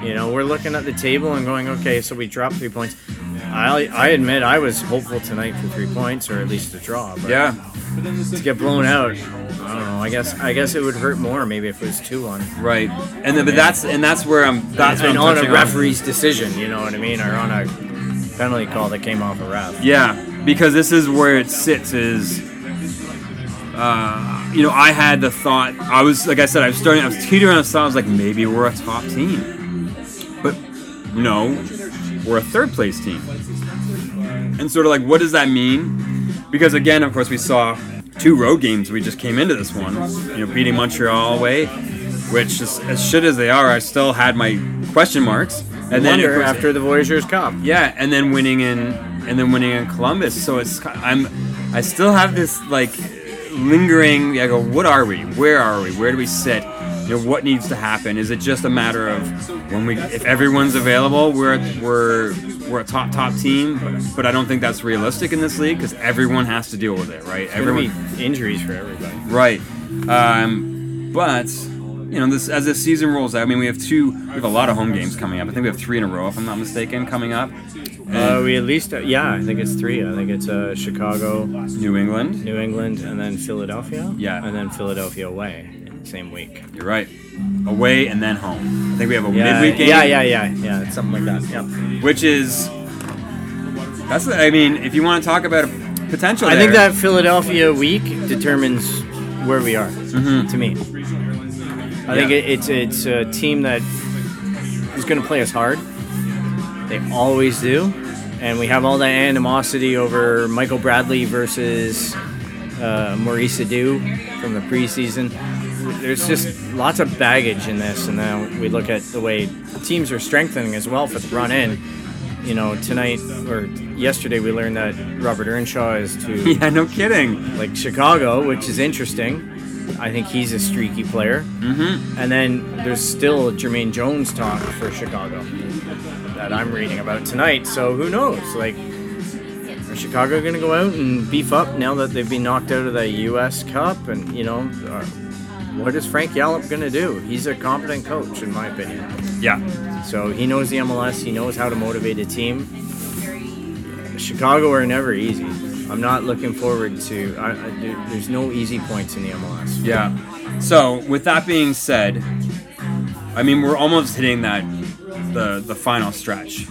You know, we're looking at the table and going, okay, so we dropped three points. I, I admit I was hopeful tonight for three points or at least a draw. But Yeah, To get blown out, I don't know. I guess I guess it would hurt more maybe if it was two one. right. And then, but that's and that's where I'm. That's what and I'm on a referee's decision, you know what I mean, or on a penalty call that came off a ref. Yeah, because this is where it sits. Is uh, you know, I had the thought. I was like I said, I was starting. I was teetering on the side. I was like, maybe we're a top team, but no, we're a third place team. And sort of like, what does that mean? Because again, of course, we saw two road games. We just came into this one, you know, beating Montreal away, which is, as shit as they are, I still had my question marks. And then course- after the Voyageurs Cup. yeah, and then winning in and then winning in Columbus. So it's I'm I still have this like lingering. I go, what are we? Where are we? Where do we sit? You know, what needs to happen? Is it just a matter of when we if everyone's available, we're we're we're a top top team? But I don't think that's realistic in this league because everyone has to deal with it, right? There Everyone, injuries for everybody. right? Um, but you know, this as the season rolls out. I mean, we have two. We have a lot of home games coming up. I think we have three in a row, if I'm not mistaken, coming up. Uh, we at least, uh, yeah, I think it's three. I think it's uh, Chicago, New England. New England, and then Philadelphia. Yeah. And then Philadelphia away in the same week. You're right. Away and then home. I think we have a Yeah, midweek game. yeah, yeah, yeah, yeah. It's something like that. Yep. Which is that's. I mean, if you want to talk about a potential, I think that Philadelphia week determines where we are. To me, I think it, it's it's a team that is going to play us hard. They always do, and we have all that animosity over Michael Bradley versus uh, Maurice Edu from the preseason. There's just lots of baggage in this, and now we look at the way teams are strengthening as well for the run in. You know, tonight or yesterday we learned that Robert Earnshaw is to yeah, no kidding. like Chicago, which is interesting. I think he's a streaky player. Mm-hmm. And then there's still Jermaine Jones talk for Chicago that I'm reading about tonight. So who knows? Like, is Chicago going to go out and beef up now that they've been knocked out of the U.S. Cup? And you know, uh, what is Frank Yallop going to do? He's a competent coach, in my opinion. Yeah, So he knows the MLS. He knows how to motivate a team. Chicago are never easy. I'm not looking forward to. I, I, there- there's no easy points in the MLS. yeah. So with that being said, I mean we're almost hitting that the the final stretch,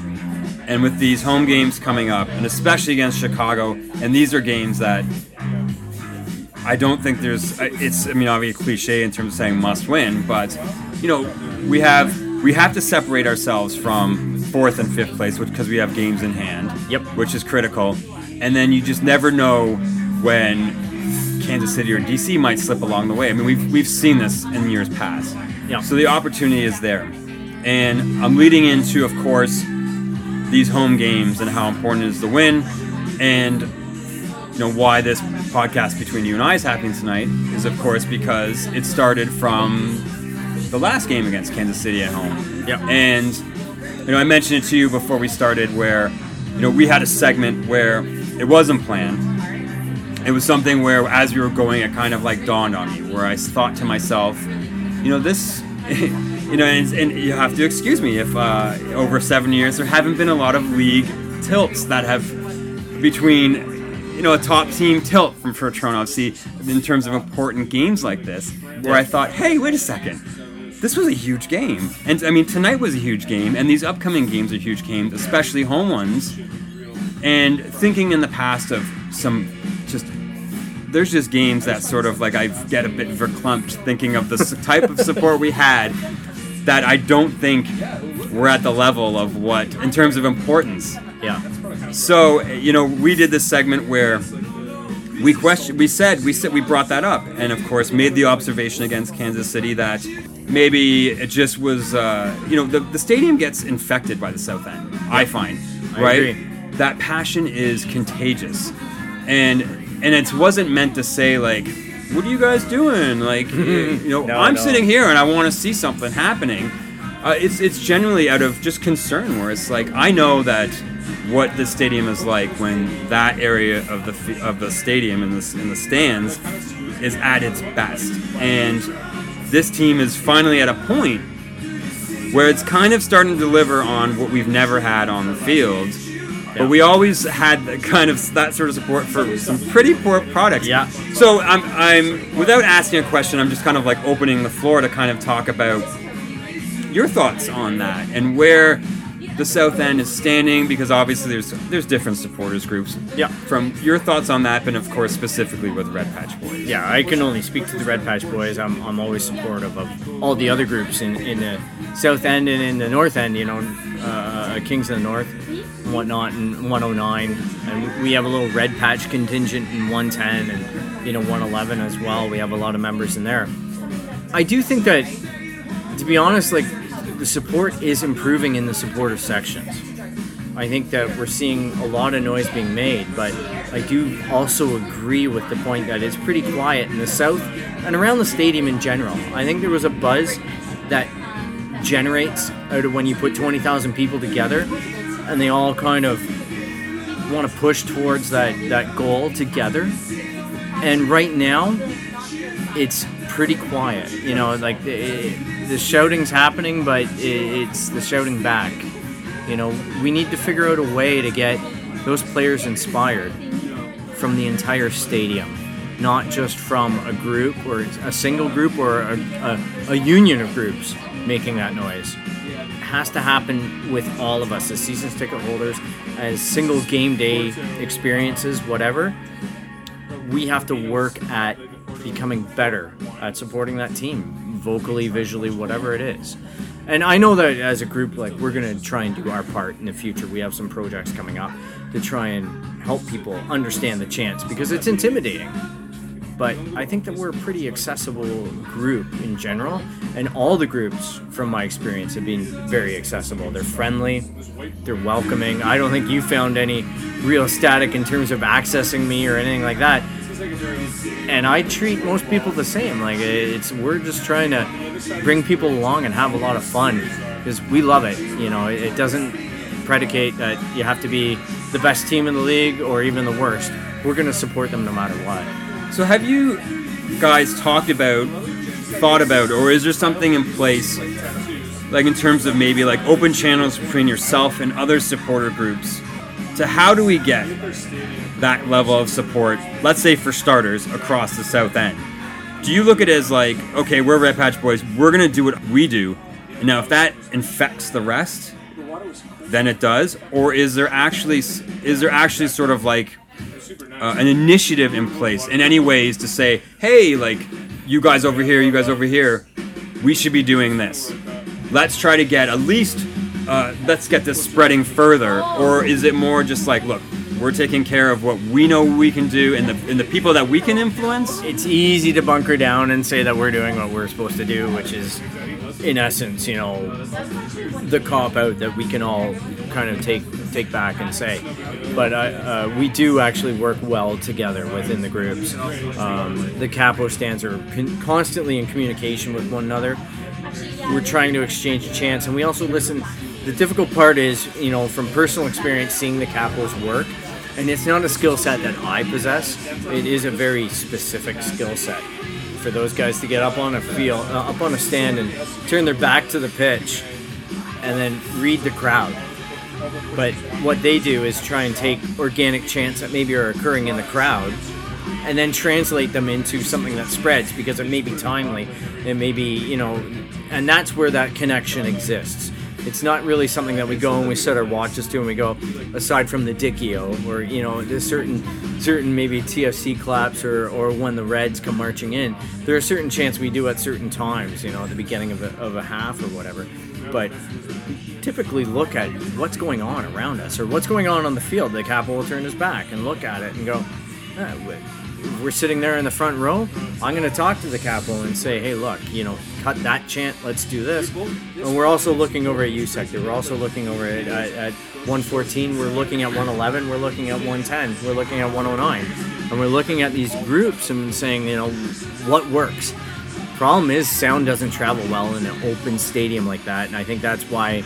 and with these home games coming up, and especially against Chicago, and these are games that I don't think there's. It's I mean obviously cliche in terms of saying must win, but you know we have we have to separate ourselves from fourth and fifth place, which because we have games in hand. Yep. Which is critical, and then you just never know when Kansas City or DC might slip along the way. I mean we've we've seen this in years past. Yeah. So the opportunity is there, and I'm leading into of course these home games and how important it is to win, and you know why this podcast between you and I is happening tonight is of course because it started from the last game against Kansas City at home. Yep. And you know I mentioned it to you before we started where you know we had a segment where it wasn't planned. It was something where as we were going it kind of like dawned on me where I thought to myself, you know this you know and, and you have to excuse me if uh, over seven years there haven't been a lot of league tilts that have between you know a top team tilt from for Toronto FC in terms of important games like this, where I thought, hey, wait a second, this was a huge game, and I mean tonight was a huge game, and these upcoming games are huge games, especially home ones. And thinking in the past of some just there's just games that sort of like I get a bit verklempt thinking of the type of support we had that I don't think we're at the level of what in terms of importance. Yeah. So you know, we did this segment where we question, we said, we said, we brought that up, and of course, made the observation against Kansas City that maybe it just was, uh, you know, the, the stadium gets infected by the South End. I find, I right? agree. That passion is contagious, and and it wasn't meant to say like, what are you guys doing? Like, you know, No, I'm no. sitting here and I want to see something happening. Uh, it's it's genuinely out of just concern where it's like I know that what the stadium is like when that area of the of the stadium in the in the stands is at its best, and this team is finally at a point where it's kind of starting to deliver on what we've never had on the field. But we always had the kind of that sort of support for some pretty poor products. Yeah. So I'm, I'm without asking a question, I'm just kind of like opening the floor to kind of talk about your thoughts on that and where the South End is standing because obviously there's there's different supporters groups. Yeah. From your thoughts on that, and of course specifically with Red Patch Boys. Yeah, I can only speak to the Red Patch Boys. I'm, I'm always supportive of all the other groups in, in the South End and in the North End, you know, uh, Kings of the North whatnot, and 109. And we have a little Red Patch contingent in 110 and, you know, 111 as well. We have a lot of members in there. I do think that, to be honest, like, the support is improving in the supporter sections. I think that we're seeing a lot of noise being made, but I do also agree with the point that it's pretty quiet in the south and around the stadium in general. I think there was a buzz that generates out of when you put 20,000 people together and they all kind of want to push towards that, that goal together. And right now, it's pretty quiet. You know, like the, the shouting's happening, but it's the shouting back. You know, we need to figure out a way to get those players inspired from the entire stadium, not just from a group or a single group or a, a, a union of groups making that noise. Has to happen with all of us as seasons ticket holders, as single game day experiences, whatever. We have to work at becoming better at supporting that team, vocally, visually, whatever it is. And I know that as a group, like we're gonna try and do our part in the future. We have some projects coming up to try and help people understand the chance because it's intimidating. But I think that we're a pretty accessible group in general, and all the groups, from my experience, have been very accessible. They're friendly, they're welcoming. I don't think you found any real static in terms of accessing me or anything like that and I treat most people the same. Like it's we're just trying to bring people along and have a lot of fun because we love it. You know, it doesn't predicate that you have to be the best team in the league or even the worst. We're going to support them no matter what. So have you guys talked about, thought about, or is there something in place, like in terms of maybe like open channels between yourself and other supporter groups? To how do we get that level of support, let's say for starters, across the South End? Do you look at it as like, okay, we're Red Patch Boys, we're gonna do what we do, and now if that infects the rest, then it does, or is there actually is there actually sort of like uh, an initiative in place in any ways to say, hey, like you guys over here, you guys over here, we should be doing this. Let's try to get at least uh, let's get this spreading further, or is it more just like, look, we're taking care of what we know we can do and the and the people that we can influence. It's easy to bunker down and say that we're doing what we're supposed to do, which is, in essence, you know, the cop out that we can all kind of take take back and say. But uh, uh, we do actually work well together within the groups. Um, the capo stands are con- constantly in communication with one another. We're trying to exchange chants, and we also listen. The difficult part is, you know, from personal experience, seeing the capos work and it's not a skill set that I possess. It is a very specific skill set for those guys to get up on a field, uh, up on a stand, and turn their back to the pitch, and then read the crowd. But what they do is try and take organic chants that maybe are occurring in the crowd, and then translate them into something that spreads because it may be timely, it may be you know, and that's where that connection exists it's not really something that we go and we set our watches to and we go aside from the Dichio or you know there's certain certain maybe TFC claps or, or when the Reds come marching in. There are certain chants we do at certain times you know at the beginning of a, of a half or whatever. But typically look at what's going on around us or what's going on on the field. The capo will turn his back and look at it and go ah, we're sitting there in the front row, I'm going to talk to the capo and say, hey, look, you know, cut that chant, let's do this. And we're also looking over at U sector. We're also looking over at, at, at 114. We're looking at 111. We're looking at 110. We're looking at 109. And we're looking at these groups and saying, you know, what works. Problem is, sound doesn't travel well in an open stadium like that. And I think that's why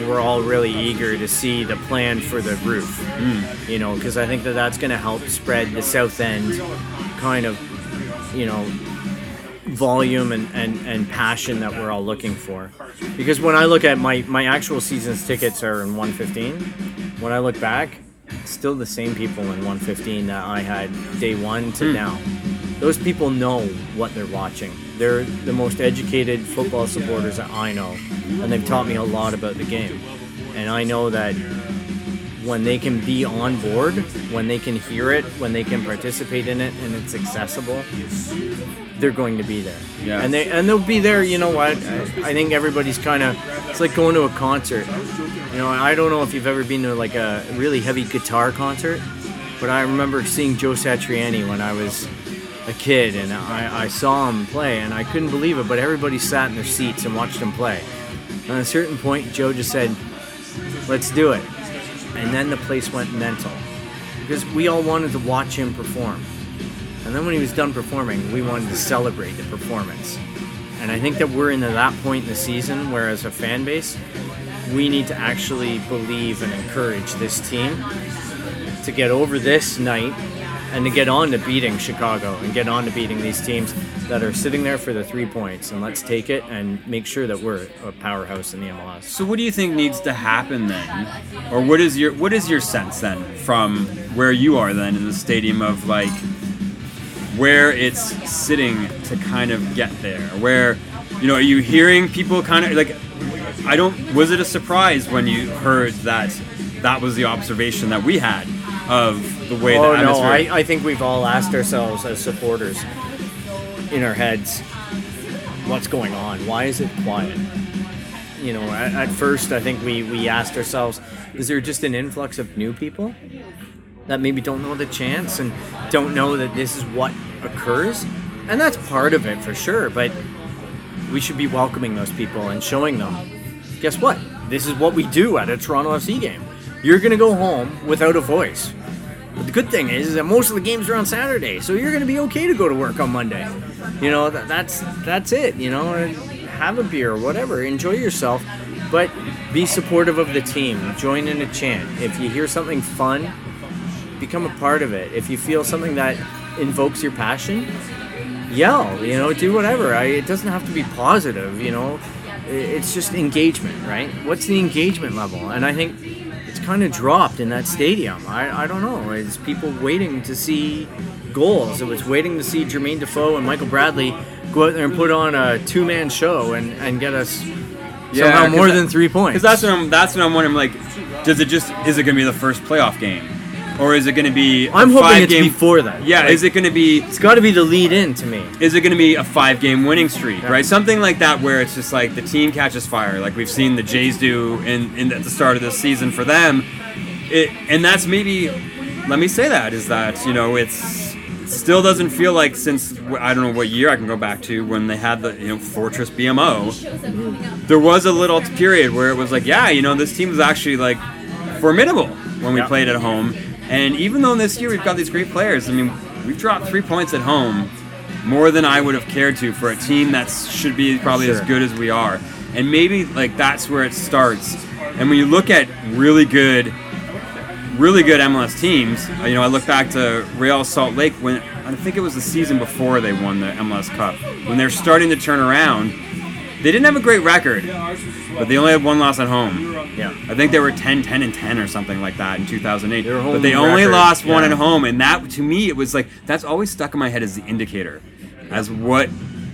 we're all really eager to see the plan for the roof. Mm. You know, because I think that that's going to help spread the south end kind of, you know, volume and, and, and passion that we're all looking for. Because when I look at my, my actual season's tickets are in 115, when I look back, still the same people in 115 that I had day one to mm. now. Those people know what they're watching. They're the most educated football supporters that I know, and they've taught me a lot about the game. And I know that when they can be on board, when they can hear it, when they can participate in it, and it's accessible, they're going to be there. Yeah. And they and they'll be there. You know what? I, I think everybody's kind of. It's like going to a concert. You know, I don't know if you've ever been to like a really heavy guitar concert, but I remember seeing Joe Satriani when I was a kid, and I, I saw him play, and I couldn't believe it. But everybody sat in their seats and watched him play. And at a certain point, Joe just said, "Let's do it," and then the place went mental because we all wanted to watch him perform. And then when he was done performing, we wanted to celebrate the performance. And I think that we're in that point in the season where, as a fan base, we need to actually believe and encourage this team to get over this night and to get on to beating Chicago and get on to beating these teams that are sitting there for the three points. And let's take it and make sure that we're a powerhouse in the MLS. So what do you think needs to happen then, or what is your what is your sense then from where you are then in the stadium of like where it's sitting to kind of get there? Where you know are you hearing people kind of like I don't was it a surprise when you heard that that was the observation that we had of the way Oh the no, atmosphere I, I think we've all asked ourselves as supporters in our heads, what's going on? Why is it quiet? You know, at, at first I think we, we asked ourselves, is there just an influx of new people that maybe don't know the chance and don't know that this is what occurs? And that's part of it for sure, but we should be welcoming those people and showing them, guess what? This is what we do at a Toronto FC game. You're going to go home without a voice. But the good thing is, is that most of the games are on Saturday, so you're going to be okay to go to work on Monday. You know, that, that's that's it. You know, have a beer or whatever, enjoy yourself, but be supportive of the team. Join in a chant. If you hear something fun, become a part of it. If you feel something that invokes your passion, yell. You know, do whatever. I, it doesn't have to be positive. You know, it's just engagement, right? What's the engagement level? And I think kind of dropped in that stadium. I, I don't know. It's people waiting to see goals. It was waiting to see Jermain Defoe and Michael Bradley go out there and put on a two man show and, and get us somehow 'cause more that- than three points. Because that's what I'm. That's what I'm wondering. Like, does it just is it going to be the first playoff game, or is it going to be? I'm a hoping five it's game, before that. Yeah. Like- is it going to be? it's got to be the lead in to me. Is it going to be a five game winning streak, right? Something like that, where it's just like the team catches fire, like we've seen the Jays do in, in at the start of this season for them. It, and that's maybe. Let me say that is that you know it's still doesn't feel like since I don't know what year I can go back to when they had the you know Fortress BMO there was a little period where it was like, yeah, you know, this team was actually like formidable when we Yeah. played at home. And even though this year we've got these great players, I mean, we've dropped three points at home more than I would have cared to for a team that should be probably as good as we are. And maybe like that's where it starts. And when you look at really good, really good MLS teams, you know, I look back to Real Salt Lake when I think it was the season before they won the MLS Cup when they're starting to turn around. They didn't have a great record, but they only had one loss at home. Yeah. I think they were 10, 10, and 10 or something like that in 2008. Their home but they only record, lost one yeah. at home, and that to me it was like that's always stuck in my head as the indicator, as what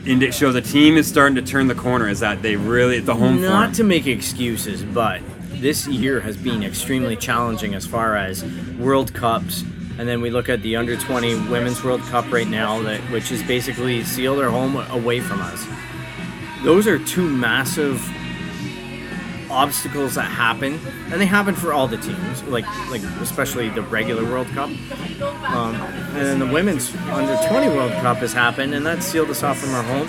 indi- shows a team is starting to turn the corner. Is that they really the home Not form. to make excuses, but this year has been extremely challenging as far as World Cups. And then we look at the under 20 Women's World Cup right now, that which is basically sealed their home away from us. Those are two massive obstacles that happen, and they happen for all the teams, like like especially the regular World Cup. Um, and then the women's under 20 World Cup has happened, and that sealed us off from our home.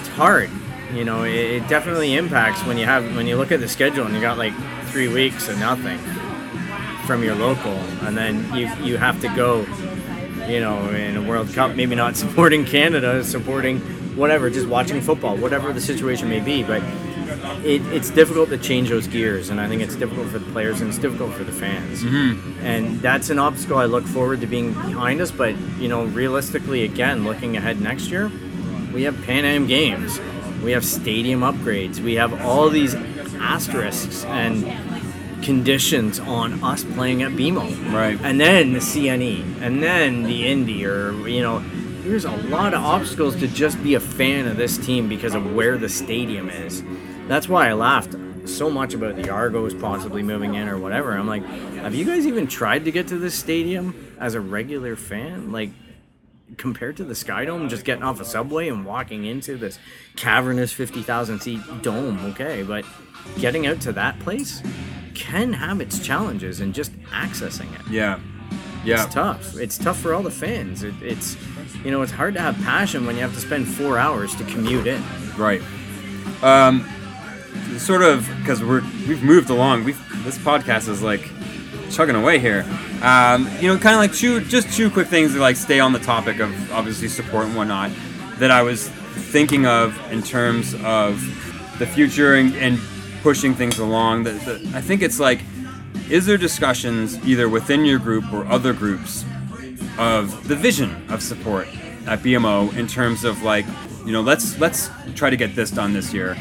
It's hard, you know. It, it definitely impacts when you have when you look at the schedule and you got like three weeks of nothing from your local, and then you you have to go, you know, in a World Cup, maybe not supporting Canada, supporting whatever, just watching football, whatever the situation may be, but. It, it's difficult to change those gears, and I think it's difficult for the players and it's difficult for the fans. Mm-hmm. And that's an obstacle I look forward to being behind us. But you know, realistically, again, looking ahead next year, we have Pan Am games, we have stadium upgrades, we have all these asterisks and conditions on us playing at BMO. Right. And then the CNE, and then the Indy, or you know, there's a lot of obstacles to just be a fan of this team because of where the stadium is. That's why I laughed so much about the Argos possibly moving in or whatever. I'm like, have you guys even tried to get to this stadium as a regular fan? Like, compared to the Sky Dome, just getting off a subway and walking into this cavernous 50,000 seat dome, okay, but getting out to that place can have its challenges and just accessing it. Yeah, yeah. It's tough. It's tough for all the fans. It, it's, you know, it's hard to have passion when you have to spend four hours to commute in. Right. Um, sort of because we're we've moved along. We've this podcast is like chugging away here. Um, you know, kind of like two just two quick things to like stay on the topic of obviously support and whatnot that I was thinking of in terms of the future and, and pushing things along. That- I think it's like, is there discussions either within your group or other groups of the vision of support at BMO in terms of like, you know, let's let's try to get this done this year.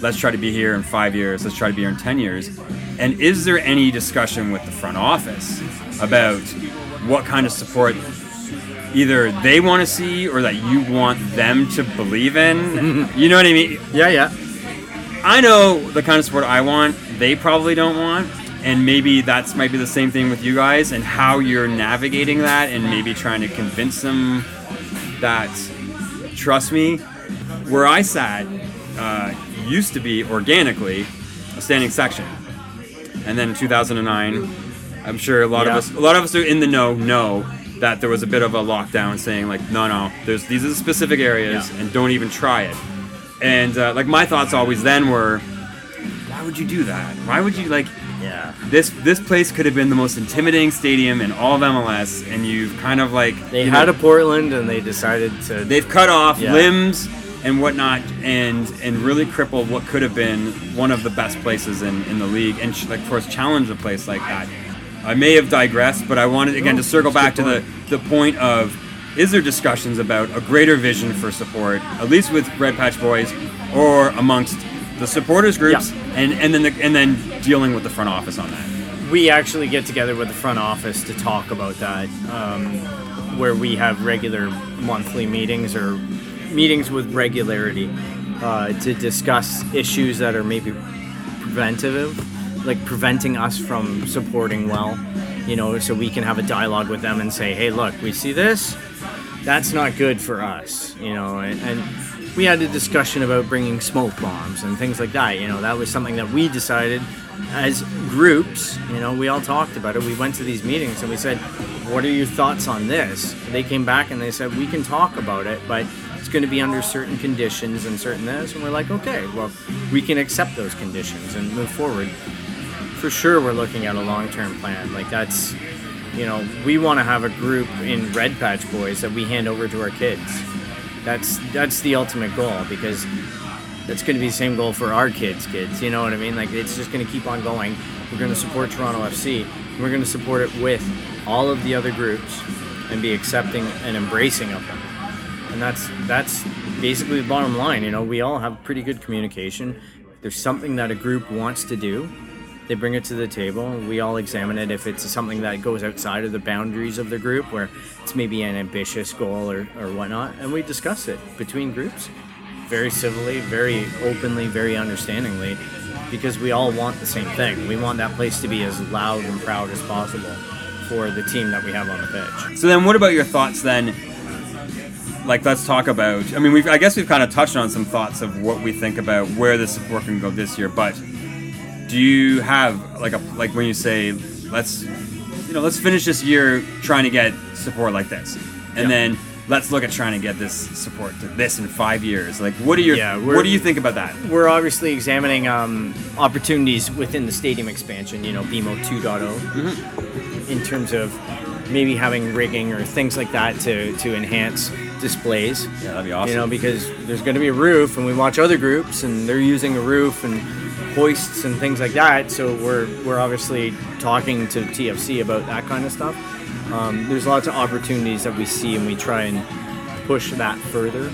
Let's try to be here in five years. Let's try to be here in ten years. And is there any discussion with the front office about what kind of support either they want to see or that you want them to believe in? you know what I mean? Yeah, yeah. I know the kind of support I want, they probably don't want. And maybe that's might be the same thing with you guys and how you're navigating that and maybe trying to convince them that, trust me, where I sat uh, used to be organically a standing section. And then 2009, I'm sure a lot Yeah. of us, a lot of us are in the know, know that there was a bit of a lockdown saying like, no, no, there's these are the specific areas Yeah. and don't even try it. And uh, like my thoughts always then were, why would you do that? Why would you like Yeah. this? This place could have been the most intimidating stadium in all of MLS, and you've kind of like They had know, a Portland and they decided to. they've cut off Yeah. limbs and whatnot, and and really crippled what could have been one of the best places in, in the league, and like of course challenge a place like that. I may have digressed, but I wanted again to circle back to the the point of is there discussions about a greater vision for support, at least with Red Patch Boys, or amongst the supporters groups, Yeah. and and then the, and then dealing with the front office on that. we actually get together with the front office to talk about that, um, where we have regular monthly meetings or meetings with regularity uh, to discuss issues that are maybe preventative, like preventing us from supporting well. You know, so we can have a dialogue with them and say, "Hey, look, we see this. That's not good for us." You know, and, and we had a discussion about bringing smoke bombs and things like that. You know, that was something that we decided as groups. You know, we all talked about it. We went to these meetings and we said, "What are your thoughts on this?" They came back and they said, "We can talk about it, but it's going to be under certain conditions and certain this." And we're like, "Okay, well, we can accept those conditions and move forward." For sure, we're looking at a long-term plan. Like that's, you know, we want to have a group in Red Patch Boys that we hand over to our kids. That's that's the ultimate goal because that's going to be the same goal for our kids' kids. You know what I mean? Like it's just going to keep on going. We're going to support Toronto FC. We're going to support it with all of the other groups and be accepting and embracing of them. And that's that's basically the bottom line. You know, we all have pretty good communication. If there's something that a group wants to do, they bring it to the table. We all examine it. If it's something that goes outside of the boundaries of the group, where it's maybe an ambitious goal or, or whatnot, and we discuss it between groups very civilly, very openly, very understandingly, because we all want the same thing. We want that place to be as loud and proud as possible for the team that we have on the pitch. So then, what about your thoughts then? Like, let's talk about. I mean, we've. I guess we've kind of touched on some thoughts of what we think about where the support can go this year. But do you have like a like when you say let's, you know, let's finish this year trying to get support like this, and Yeah. then let's look at trying to get this support to this in five years. Like, what are your Yeah, what do you think about that? We're obviously examining um, opportunities within the stadium expansion, you know, BMO 2.0, in terms of maybe having rigging or things like that to, to enhance displays. Yeah, that'd be awesome. You know, because there's going to be a roof, and we watch other groups, and they're using a roof and hoists and things like that. So we're we're obviously talking to TFC about that kind of stuff. Um, there's lots of opportunities that we see, and we try and push that further.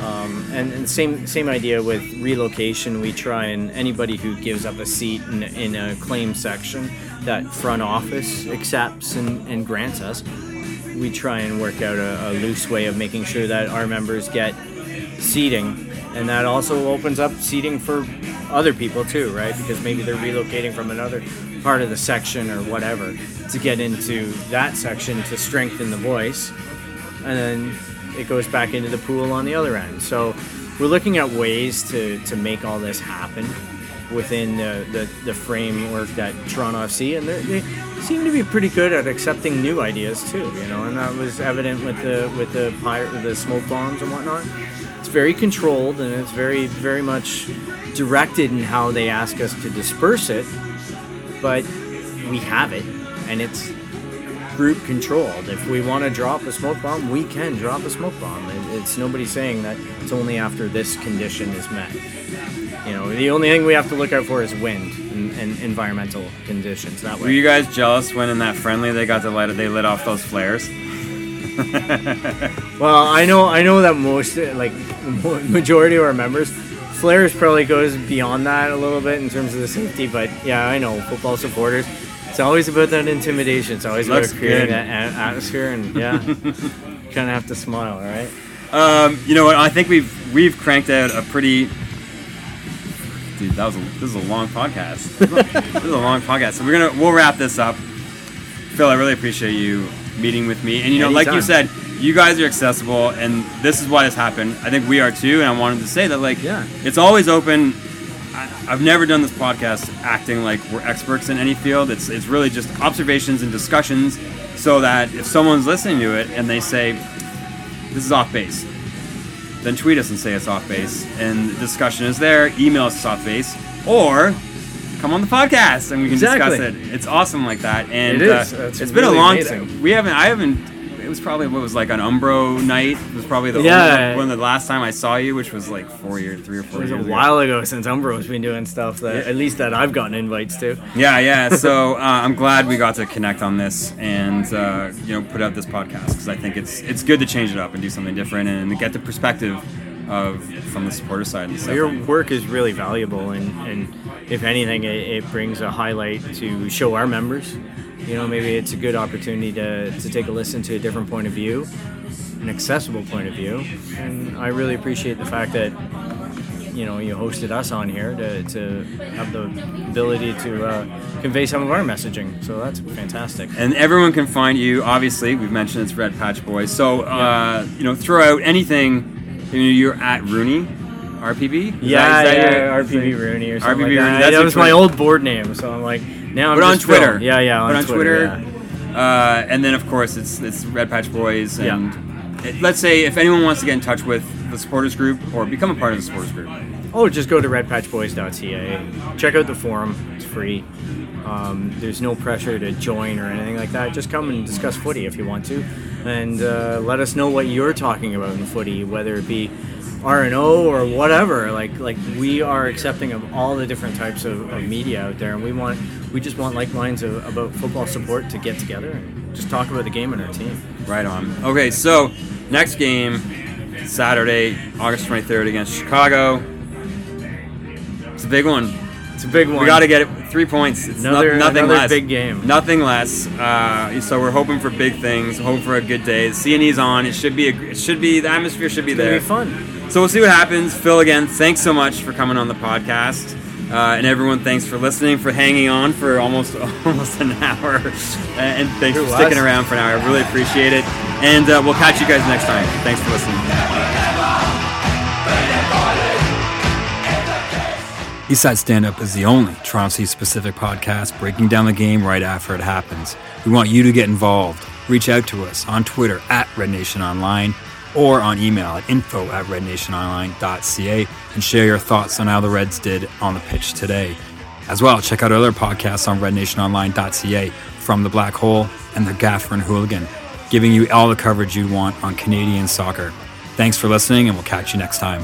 Um, and, and same same idea with relocation. We try and anybody who gives up a seat in, in a claim section that front office accepts and, and grants us, we try and work out a, a loose way of making sure that our members get seating, and that also opens up seating for other people too, right? Because maybe they're relocating from another part of the section or whatever to get into that section to strengthen the voice, and then it goes back into the pool on the other end. So we're looking at ways to, to make all this happen within the, the, the framework that Toronto FC, and they seem to be pretty good at accepting new ideas too. You know, and that was evident with the with the pirate with the smoke bombs and whatnot. Very controlled and it's very very much directed in how they ask us to disperse it, but we have it, and it's group controlled. If we want to drop a smoke bomb, we can drop a smoke bomb. It's nobody saying that it's only after this condition is met. You know, the only thing we have to look out for is wind and, and environmental conditions. That Were you guys jealous when in that friendly they got to light they lit off those flares? well, I know I know that most like majority of our members, Flares probably goes beyond that a little bit in terms of the safety. But yeah, I know football supporters. It's always about that intimidation. It's always Looks about creating good. that a- atmosphere, and yeah, kind of have to smile, right? Um, you know what? I think we've we've cranked out a pretty. Dude, that was a, this is a long podcast. this is a long podcast. So we're gonna we'll wrap this up. Phil, I really appreciate you meeting with me. And you know, like you said, you guys are accessible, and this is why this happened. I think we are too. And I wanted to say that, like, Yeah. it's always open. I, I've never done this podcast acting like we're experts in any field. It's it's really just observations and discussions, so that if someone's listening to it and they say, this is off base. Then tweet us and say it's off base, and the discussion is there. Email us off base, or come on the podcast and we can Exactly. discuss it. It's awesome like that, and It is. uh, It's it's been a long. amazing. we haven't. I haven't. It was probably what was like an Umbro night. It was probably the Yeah. only- one of the last time I saw you, which was like four years, three or four. It was a years. ago. while ago since Umbro's been doing stuff that at least that I've gotten invites to. Yeah, yeah. So uh, I'm glad we got to connect on this and uh, you know put out this podcast because I think it's it's good to change it up and do something different and get the perspective of from the supporter side and stuff. Your work is really valuable, and, and if anything, it, it brings a highlight to show our members. You know, maybe it's a good opportunity to, to take a listen to a different point of view, an accessible point of view. And I really appreciate the fact that you know you hosted us on here to, to have the ability to uh, convey some of our messaging. So that's fantastic. and everyone can find you. Obviously, we've mentioned it's Red Patch Boys. So uh, you know, throw out anything. You know, you're at Rooney, RPB. Is Yeah, that- is that yeah, your- RPB Rooney or something RPB like that. Rooney, that's that was my old board name, so I'm like now I'm But on. Twitter. Yeah, yeah, on, But on Twitter. Twitter. yeah. Uh, and then of course it's it's Red Patch Boys and it- let's say if anyone wants to get in touch with the supporters group or become a part of the supporters group. Oh, just go to redpatchboys.ca. Check out the forum. It's free. Um, there's no pressure to join or anything like that. Just come and discuss footy if you want to, and uh, let us know what you're talking about in footy, whether it be R and O or whatever. Like like we are accepting of all the different types of, of media out there, and we want we just want like minds of, about football support to get together and just talk about the game and our team. Right on. Okay, so next game Saturday, August 23rd against Chicago. It's a big one. It's a big one. We got to get it three points. It's Another- no- nothing another less. big game. Nothing less. Uh, so we're hoping for big things. Hoping for a good day. The CNE's on. It should be. A, it should be. The atmosphere should be It's there. be fun. So we'll see what happens. Phil, again, thanks so much for coming on the podcast. Uh, and everyone, thanks for listening, for hanging on for almost almost an hour, and thanks It for was. sticking around for an hour. I really appreciate it. And uh, we'll catch you guys next time. Thanks for listening. Eastside Stand Up is the only Toronto City specific podcast breaking down the game right after it happens. We want you to get involved. Reach out to us on Twitter at Red Nation Online or on email at info at rednationonline.ca and share your thoughts on how the Reds did on the pitch today. As well, check out other podcasts on rednationonline.ca from the Black Hole and the Gaffer and Hooligan, giving you all the coverage you want on Canadian soccer. Thanks for listening, and we'll catch you next time.